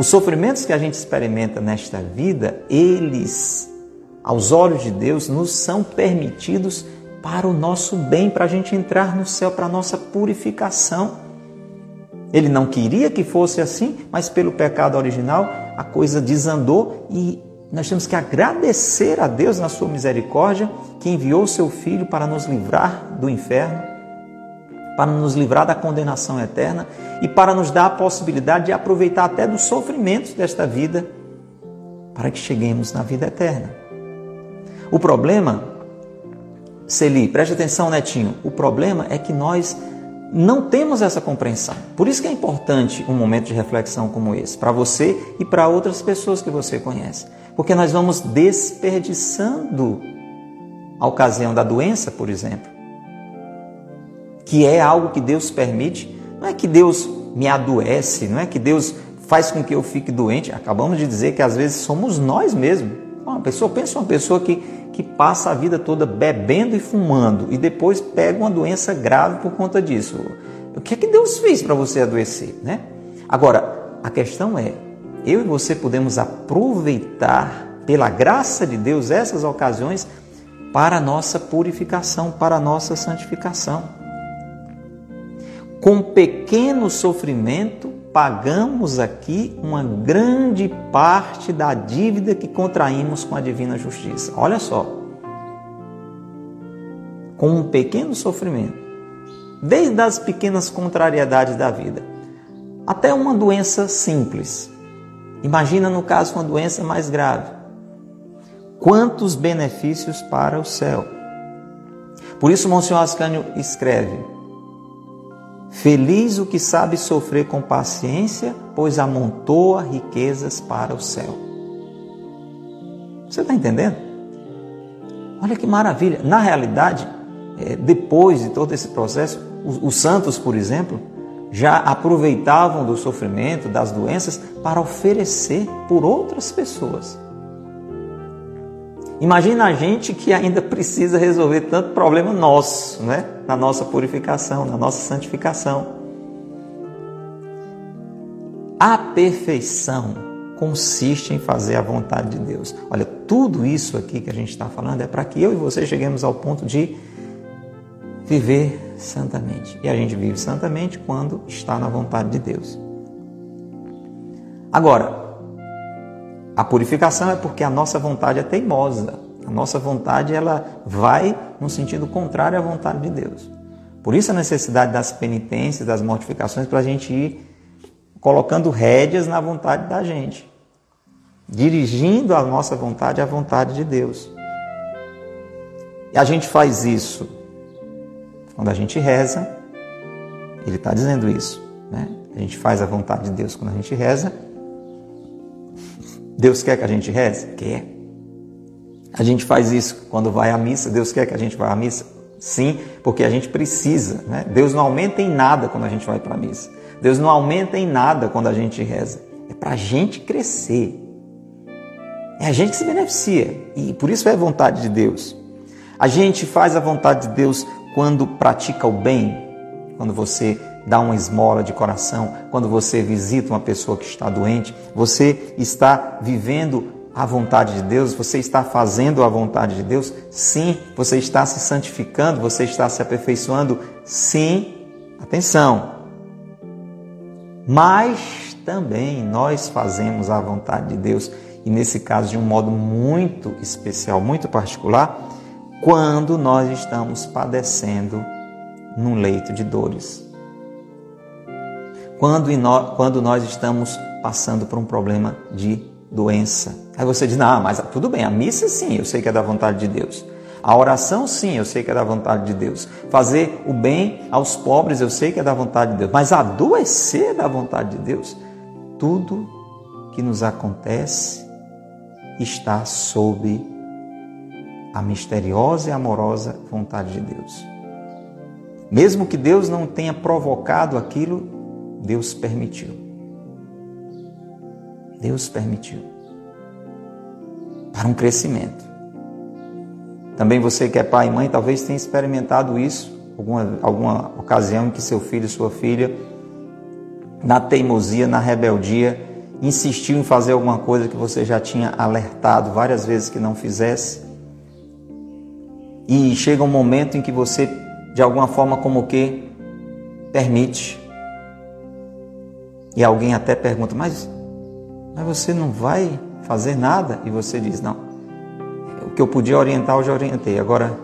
Os sofrimentos que a gente experimenta nesta vida, eles, aos olhos de Deus, nos são permitidos para o nosso bem, para a gente entrar no céu, para a nossa purificação. Ele não queria que fosse assim, mas pelo pecado original a coisa desandou e nós temos que agradecer a Deus na sua misericórdia que enviou seu filho para nos livrar do inferno, para nos livrar da condenação eterna e para nos dar a possibilidade de aproveitar até dos sofrimentos desta vida para que cheguemos na vida eterna. O problema, Celi, preste atenção, netinho, o problema é que nós não temos essa compreensão. Por isso que é importante um momento de reflexão como esse, para você e para outras pessoas que você conhece. Porque nós vamos desperdiçando a ocasião da doença, por exemplo, que é algo que Deus permite. Não é que Deus me adoece, não é que Deus faz com que eu fique doente. Acabamos de dizer que às vezes somos nós mesmos. Uma pessoa, pensa uma pessoa que, que passa a vida toda bebendo e fumando e depois pega uma doença grave por conta disso. O que é que Deus fez para você adoecer, né? Agora, a questão é, eu e você podemos aproveitar, pela graça de Deus, essas ocasiões para a nossa purificação, para a nossa santificação. Com pequeno sofrimento, pagamos aqui uma grande parte da dívida que contraímos com a divina justiça. Olha só. Com um pequeno sofrimento, desde as pequenas contrariedades da vida, até uma doença simples, Imagina no caso uma doença mais grave. Quantos benefícios para o céu. Por isso, Monsenhor Ascânio escreve: Feliz o que sabe sofrer com paciência, pois amontoa riquezas para o céu. Você está entendendo? Olha que maravilha. Na realidade, é, depois de todo esse processo, os santos, por exemplo, já aproveitavam do sofrimento, das doenças, para oferecer por outras pessoas. Imagina a gente que ainda precisa resolver tanto problema nosso, né? na nossa purificação, na nossa santificação. A perfeição consiste em fazer a vontade de Deus. Olha, tudo isso aqui que a gente está falando é para que eu e você cheguemos ao ponto de viver santamente. E a gente vive santamente quando está na vontade de Deus. Agora, a purificação é porque a nossa vontade é teimosa. A nossa vontade ela vai no sentido contrário à vontade de Deus. Por isso a necessidade das penitências, das mortificações, para a gente ir colocando rédeas na vontade da gente, dirigindo a nossa vontade à vontade de Deus. E a gente faz isso quando a gente reza, ele está dizendo isso. Né? A gente faz a vontade de Deus quando a gente reza. Deus quer que a gente reze? Quer. A gente faz isso quando vai à missa. Deus quer que a gente vá à missa? Sim, porque a gente precisa. Né? Deus não aumenta em nada quando a gente vai para a missa. Deus não aumenta em nada quando a gente reza. É para a gente crescer. É a gente que se beneficia. E por isso é a vontade de Deus. A gente faz a vontade de Deus quando pratica o bem, quando você dá uma esmola de coração, quando você visita uma pessoa que está doente, você está vivendo a vontade de Deus, você está fazendo a vontade de Deus? Sim. Você está se santificando, você está se aperfeiçoando? Sim. Atenção. Mas também nós fazemos a vontade de Deus, e nesse caso de um modo muito especial, muito particular, quando nós estamos padecendo num leito de dores. Quando, quando nós estamos passando por um problema de doença. Aí você diz: Não, mas tudo bem, a missa sim, eu sei que é da vontade de Deus. A oração, sim, eu sei que é da vontade de Deus. Fazer o bem aos pobres, eu sei que é da vontade de Deus. Mas adoecer da vontade de Deus. Tudo que nos acontece está sob a misteriosa e amorosa vontade de Deus. Mesmo que Deus não tenha provocado aquilo, Deus permitiu. Deus permitiu. Para um crescimento. Também você que é pai e mãe, talvez tenha experimentado isso, alguma, alguma ocasião em que seu filho, sua filha, na teimosia, na rebeldia, insistiu em fazer alguma coisa que você já tinha alertado várias vezes que não fizesse. E chega um momento em que você, de alguma forma, como que permite. E alguém até pergunta, mas, mas você não vai fazer nada? E você diz, não. O que eu podia orientar, eu já orientei. Agora,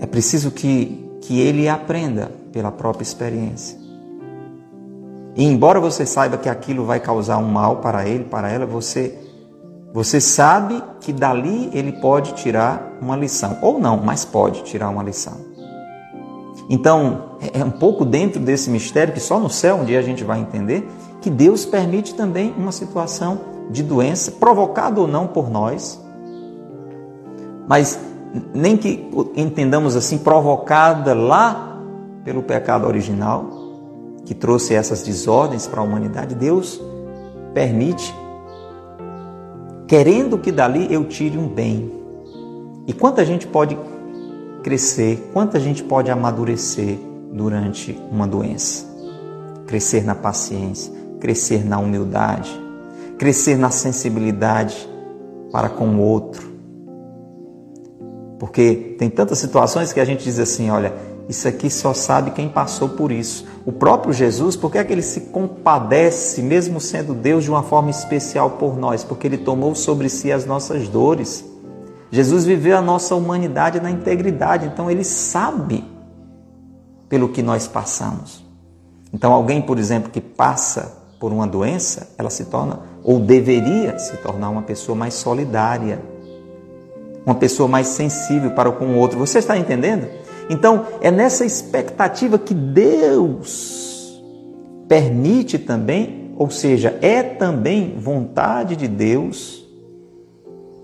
é preciso que, que ele aprenda pela própria experiência. E embora você saiba que aquilo vai causar um mal para ele, para ela, você você sabe que dali ele pode tirar uma lição, ou não, mas pode tirar uma lição. Então, é, é um pouco dentro desse mistério que só no céu um dia a gente vai entender que Deus permite também uma situação de doença, provocada ou não por nós, mas nem que entendamos assim, provocada lá pelo pecado original, que trouxe essas desordens para a humanidade, Deus permite querendo que dali eu tire um bem. E quanta gente pode crescer, quanta gente pode amadurecer durante uma doença. Crescer na paciência, crescer na humildade, crescer na sensibilidade para com o outro. Porque tem tantas situações que a gente diz assim, olha, isso aqui só sabe quem passou por isso. O próprio Jesus, por que é que ele se compadece, mesmo sendo Deus, de uma forma especial por nós? Porque ele tomou sobre si as nossas dores. Jesus viveu a nossa humanidade na integridade, então ele sabe pelo que nós passamos. Então, alguém, por exemplo, que passa por uma doença, ela se torna, ou deveria se tornar, uma pessoa mais solidária, uma pessoa mais sensível para com o outro. Você está entendendo? Então, é nessa expectativa que Deus permite também, ou seja, é também vontade de Deus.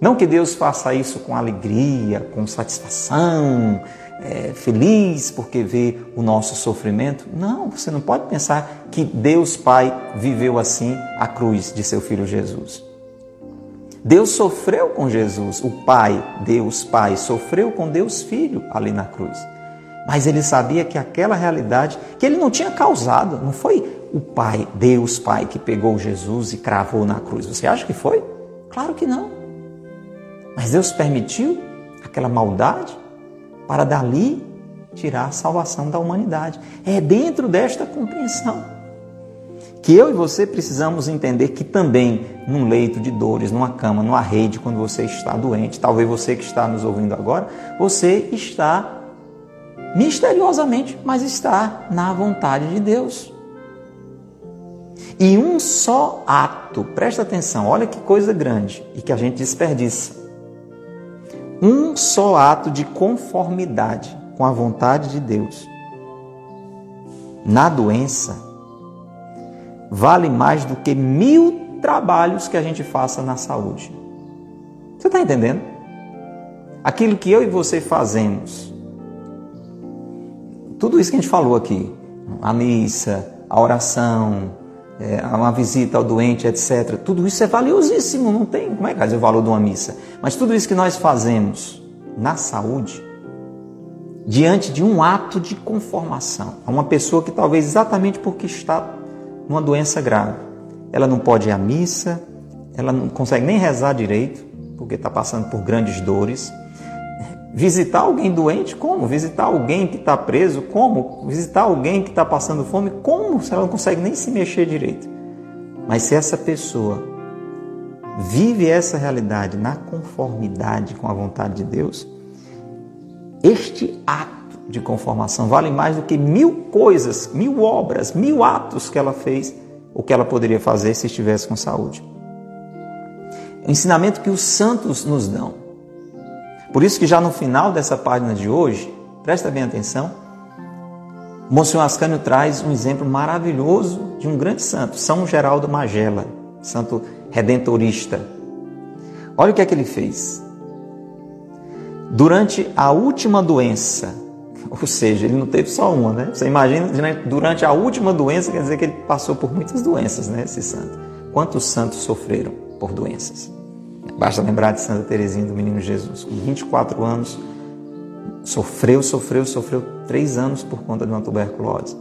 Não que Deus faça isso com alegria, com satisfação, é, feliz porque vê o nosso sofrimento. Não, você não pode pensar que Deus Pai viveu assim a cruz de seu filho Jesus. Deus sofreu com Jesus, o Pai, Deus Pai, sofreu com Deus Filho ali na cruz. Mas ele sabia que aquela realidade que ele não tinha causado, não foi o Pai, Deus Pai, que pegou Jesus e cravou na cruz. Você acha que foi? Claro que não. Mas Deus permitiu aquela maldade para dali tirar a salvação da humanidade. É dentro desta compreensão que eu e você precisamos entender que também num leito de dores, numa cama, numa rede, quando você está doente, talvez você que está nos ouvindo agora, você está misteriosamente, mas está na vontade de Deus. E um só ato, presta atenção, olha que coisa grande e que a gente desperdiça. Um só ato de conformidade com a vontade de Deus na doença vale mais do que mil trabalhos que a gente faça na saúde. Você está entendendo? Aquilo que eu e você fazemos, tudo isso que a gente falou aqui, a missa, a oração, é, uma visita ao doente, etc. Tudo isso é valiosíssimo, não tem como é que é o valor de uma missa. Mas tudo isso que nós fazemos na saúde, diante de um ato de conformação, a uma pessoa que talvez exatamente porque está numa doença grave. Ela não pode ir à missa, ela não consegue nem rezar direito, porque está passando por grandes dores. Visitar alguém doente, como? Visitar alguém que está preso, como? Visitar alguém que está passando fome, como? Se ela não consegue nem se mexer direito. Mas se essa pessoa vive essa realidade na conformidade com a vontade de Deus, este ato de conformação vale mais do que mil coisas, mil obras, mil atos que ela fez, o que ela poderia fazer se estivesse com saúde. O ensinamento que os santos nos dão. Por isso que já no final dessa página de hoje, presta bem atenção, Monsenhor Ascânio traz um exemplo maravilhoso de um grande santo, São Geraldo Magela, santo redentorista. Olha o que é que ele fez. Durante a última doença, ou seja, ele não teve só uma, né? Você imagina, durante a última doença, quer dizer que ele passou por muitas doenças, né? Esse santo. Quantos santos sofreram por doenças? Basta lembrar de Santa Teresinha do Menino Jesus, com 24 anos, sofreu, sofreu, sofreu três anos por conta de uma tuberculose.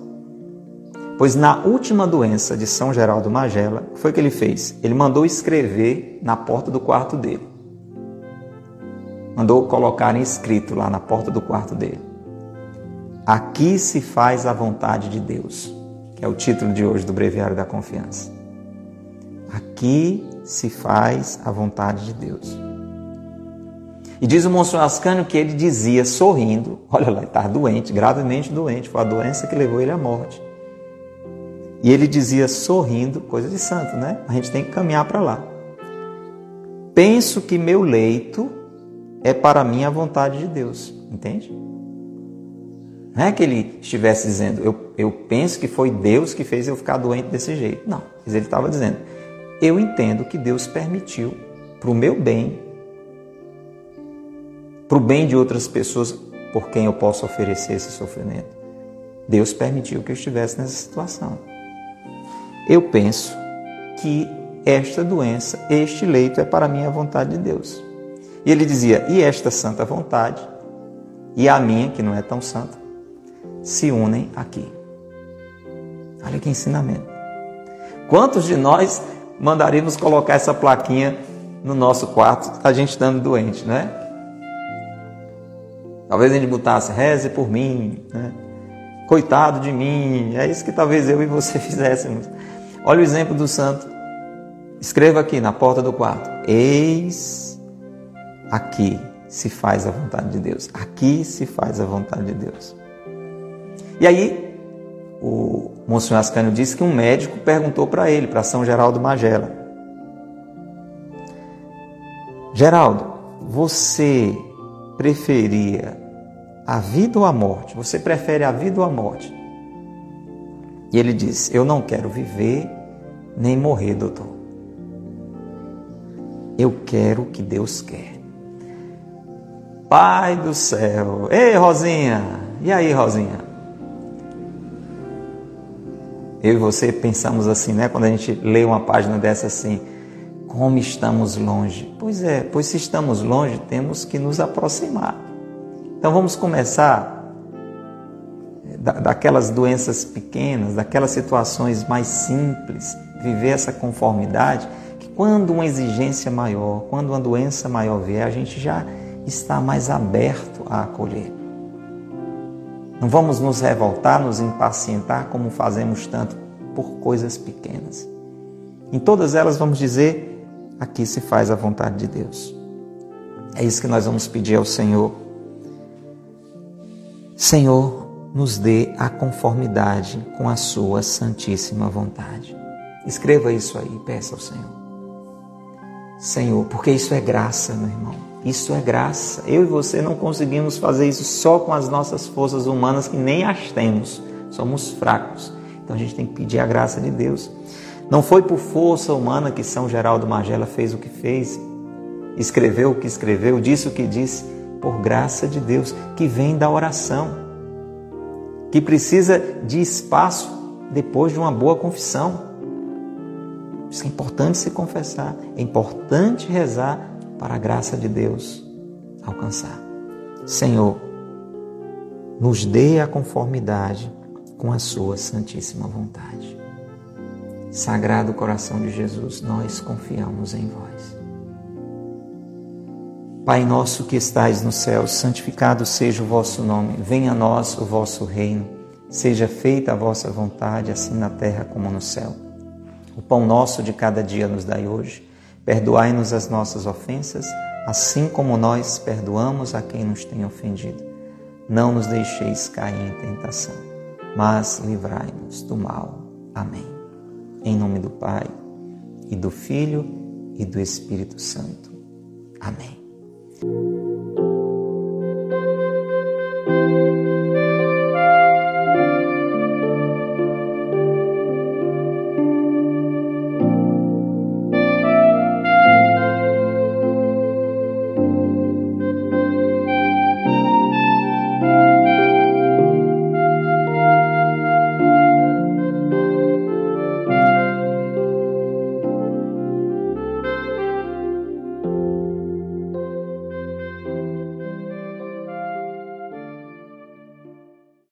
Pois na última doença de São Geraldo Magela, o que foi que ele fez? Ele mandou escrever na porta do quarto dele. Mandou colocar escrito lá na porta do quarto dele. Aqui se faz a vontade de Deus, que é o título de hoje do Breviário da Confiança. Aqui se faz a vontade de Deus. E diz o Monsenhor Ascânio que ele dizia sorrindo, olha lá, estava doente, gravemente doente, foi a doença que levou ele à morte. E ele dizia sorrindo, coisa de santo, né? A gente tem que caminhar para lá. Penso que meu leito é para mim a vontade de Deus, entende? Não é que ele estivesse dizendo, eu, eu penso que foi Deus que fez eu ficar doente desse jeito. Não, mas ele estava dizendo, eu entendo que Deus permitiu para o meu bem, para o bem de outras pessoas por quem eu posso oferecer esse sofrimento. Deus permitiu que eu estivesse nessa situação. Eu penso que esta doença, este leito é para mim a vontade de Deus. E ele dizia: e esta santa vontade, e a minha, que não é tão santa, se unem aqui. Olha que ensinamento. Quantos de nós mandaríamos colocar essa plaquinha no nosso quarto, a gente estando doente, né? Talvez a gente botasse, reze por mim, né? Coitado de mim, é isso que talvez eu e você fizéssemos. Olha o exemplo do santo. Escreva aqui na porta do quarto: Eis aqui se faz a vontade de Deus. Aqui se faz a vontade de Deus. E aí, o Monsenhor Ascânio disse que um médico perguntou para ele, para São Geraldo Magela: Geraldo, você preferia a vida ou a morte? Você prefere a vida ou a morte? E ele disse: Eu não quero viver nem morrer, doutor. Eu quero o que Deus quer. Pai do céu. Ei, Rosinha. E aí, Rosinha? Eu e você pensamos assim, né? Quando a gente lê uma página dessa assim, como estamos longe. Pois é, pois se estamos longe, temos que nos aproximar. Então vamos começar daquelas doenças pequenas, daquelas situações mais simples, viver essa conformidade, que quando uma exigência maior, quando uma doença maior vier, a gente já está mais aberto a acolher. Não vamos nos revoltar, nos impacientar como fazemos tanto por coisas pequenas. Em todas elas vamos dizer: aqui se faz a vontade de Deus. É isso que nós vamos pedir ao Senhor. Senhor, nos dê a conformidade com a Sua santíssima vontade. Escreva isso aí, peça ao Senhor. Senhor, porque isso é graça, meu irmão. Isso é graça. Eu e você não conseguimos fazer isso só com as nossas forças humanas que nem as temos. Somos fracos. Então a gente tem que pedir a graça de Deus. Não foi por força humana que São Geraldo Magela fez o que fez, escreveu o que escreveu, disse o que disse, por graça de Deus, que vem da oração, que precisa de espaço depois de uma boa confissão. Isso é importante se confessar, é importante rezar para a graça de Deus alcançar. Senhor, nos dê a conformidade com a Sua Santíssima vontade. Sagrado coração de Jesus, nós confiamos em vós. Pai nosso que estais no céu, santificado seja o vosso nome, venha a nós o vosso reino, seja feita a vossa vontade, assim na terra como no céu. O pão nosso de cada dia nos dai hoje Perdoai-nos as nossas ofensas, assim como nós perdoamos a quem nos tem ofendido. Não nos deixeis cair em tentação, mas livrai-nos do mal. Amém. Em nome do Pai, e do Filho, e do Espírito Santo. Amém.